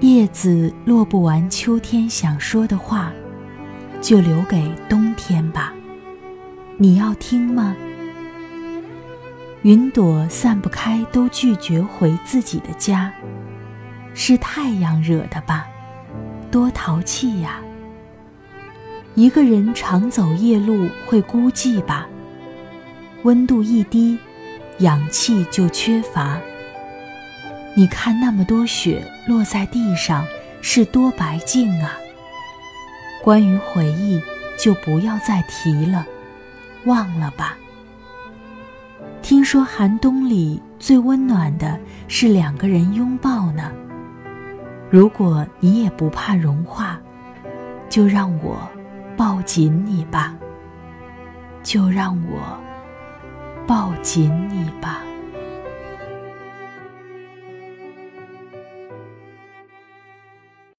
叶子落不完秋天想说的话，就留给冬天吧。你要听吗？云朵散不开，都拒绝回自己的家，是太阳惹的吧？多淘气呀！一个人常走夜路会孤寂吧？温度一低，氧气就缺乏。你看那么多雪落在地上，是多白净啊！关于回忆，就不要再提了，忘了吧。听说寒冬里最温暖的是两个人拥抱呢。如果你也不怕融化，就让我。抱紧你吧，就让我抱紧你吧。